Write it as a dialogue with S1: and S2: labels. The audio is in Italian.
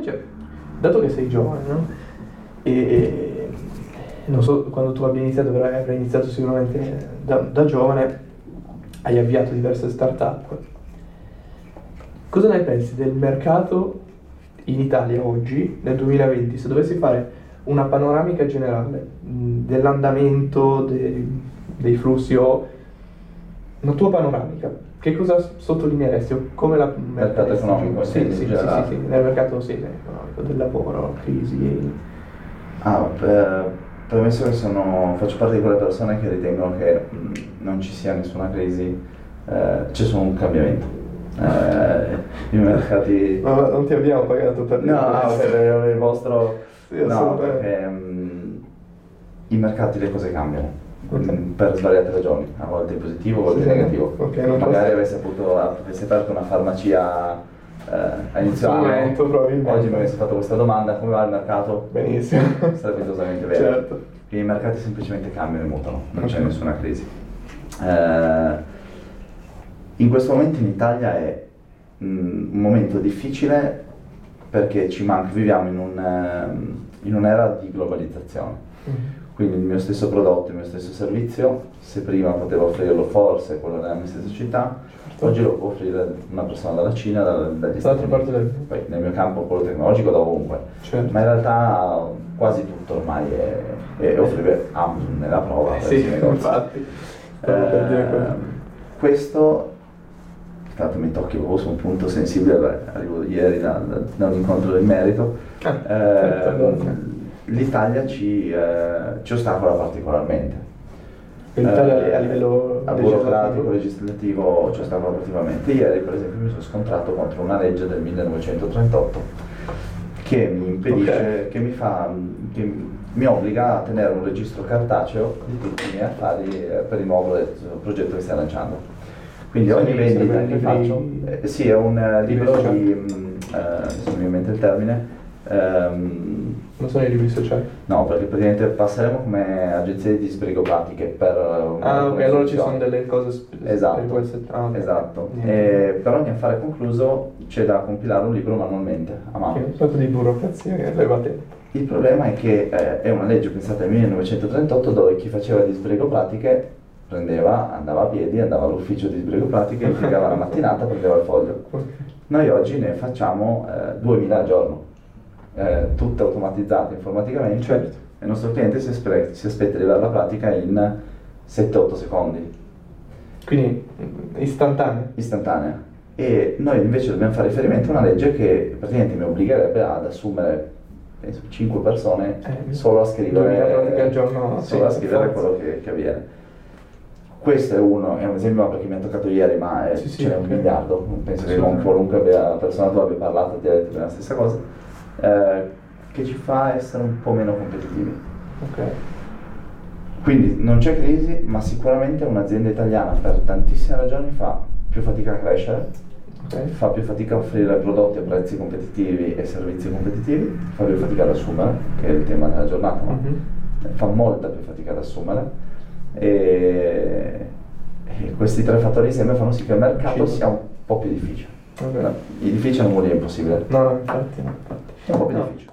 S1: invece, dato che sei giovane, no? E, e non so, quando tu abbia iniziato, avrai avrai iniziato sicuramente da, da giovane, hai avviato diverse start-up. Cosa ne pensi del mercato in Italia oggi, nel 2020, se dovessi fare una panoramica generale mh, dell'andamento dei, dei flussi o una tua panoramica, che cosa sottolineeresti come la
S2: Mercato economico,
S1: Sì, sì, sì, sì, sì, nel mercato sì, economico, del lavoro, crisi.
S2: Ah, per- premesso che sono, faccio parte di quelle persone che ritengono che non ci sia nessuna crisi, eh, c'è solo un cambiamento. Eh, I mercati...
S1: Ma non ti abbiamo pagato per
S2: No,
S1: questo.
S2: per il vostro...
S1: Sì,
S2: no, perché mh, i mercati le cose cambiano. Mh, Per svariate ragioni, a volte in positivo, a volte in
S1: Sì,
S2: negativo.
S1: ok, non
S2: Magari avessi avuto, avessi aperto una farmacia eh, a inizio
S1: momento,
S2: oggi mi avessi fatto questa domanda, come va il mercato?
S1: Benissimo.
S2: Strepitosamente bene.
S1: Certo.
S2: I mercati semplicemente cambiano e mutano, non c'è nessuna crisi. Eh, in questo momento in Italia è mm, un momento difficile perché ci manca, viviamo in, un, ehm, in un'era di globalizzazione. Quindi il mio stesso prodotto, il mio stesso servizio, se prima potevo offrirlo forse quello nella mia stessa città,
S1: Certo.
S2: oggi lo può offrire una persona dalla Cina, da- dagli Stati Uniti.
S1: del
S2: Poi nel mio campo quello tecnologico da ovunque.
S1: Certo.
S2: Ma in realtà quasi tutto ormai è, è offrire Amazon nella prova.
S1: Eh sì, infatti.
S2: Eh, questo, l'altro mi tocchi proprio su un punto sensibile, arrivo ieri da, da- da un incontro del merito,
S1: Ah,
S2: Eh,
S1: certo.
S2: l'Italia ci, eh, ci ostacola particolarmente.
S1: L'Italia
S2: Eh,
S1: a livello
S2: a burocratico,
S1: legislativo.
S2: ci ostacola particolarmente. Ieri per esempio mi sono scontrato contro una legge del 1938 che mi impedisce,
S1: Ok.
S2: che mi fa, che mi obbliga a tenere un registro cartaceo di tutti i miei affari eh, per il nuovo eh, progetto che stai lanciando. Quindi ogni vendita che faccio, eh, sì, è un eh, libro di, mm, eh, adesso mi viene in mente il termine, ehm,
S1: Non sono i libri sociali.
S2: no, perché praticamente passeremo come agenzie di disbrigo pratiche per... eh,
S1: Ah, ok, allora ci sono delle cose sp-
S2: Esatto.
S1: Ah, ok.
S2: esatto. E per ogni affare concluso c'è da compilare un libro manualmente, a mano.
S1: Che sacco di burocrazia che leva tempo.
S2: Il problema è che eh, è una legge pensata nel 1938 dove chi faceva disbrigo pratiche prendeva, andava a piedi, andava all'ufficio di disbrigo pratiche, impiegava la mattinata, prendeva il foglio. Noi oggi ne facciamo eh, 2000 al giorno, eh, tutte automatizzate informaticamente
S1: Certo.
S2: e il nostro cliente si, aspre- si aspetta di avere la pratica in 7-8 secondi,
S1: Quindi istantanea.
S2: istantanea. E noi invece dobbiamo fare riferimento a una legge che praticamente mi obbligherebbe ad assumere penso, 5 persone
S1: Eh,
S2: solo a
S1: 2000
S2: scrivere,
S1: al giorno,
S2: solo a
S1: sì,
S2: scrivere
S1: forza.
S2: quello che, che avviene. Questo è uno, è un esempio perché mi ha toccato ieri, ma è-
S1: Sì,
S2: ce n'è un
S1: ok.
S2: miliardo. Penso che con qualunque persona tu abbia parlato ti ha detto la stessa cosa, eh, che ci fa essere un po' meno competitivi.
S1: Ok.
S2: Quindi non c'è crisi, ma sicuramente un'azienda italiana per tantissime ragioni fa più fatica a crescere,
S1: Ok.
S2: fa più fatica a offrire prodotti a prezzi competitivi e servizi competitivi, fa più fatica ad assumere, che è il tema della giornata, ma
S1: Mhm.
S2: fa molta più fatica ad assumere e, e questi tre fattori insieme fanno sì che il mercato
S1: Sì.
S2: sia un po' più difficile. Il difficile non vuol dire impossibile,
S1: No, no, infatti, no, infatti.
S2: è un po' più
S1: No.
S2: difficile.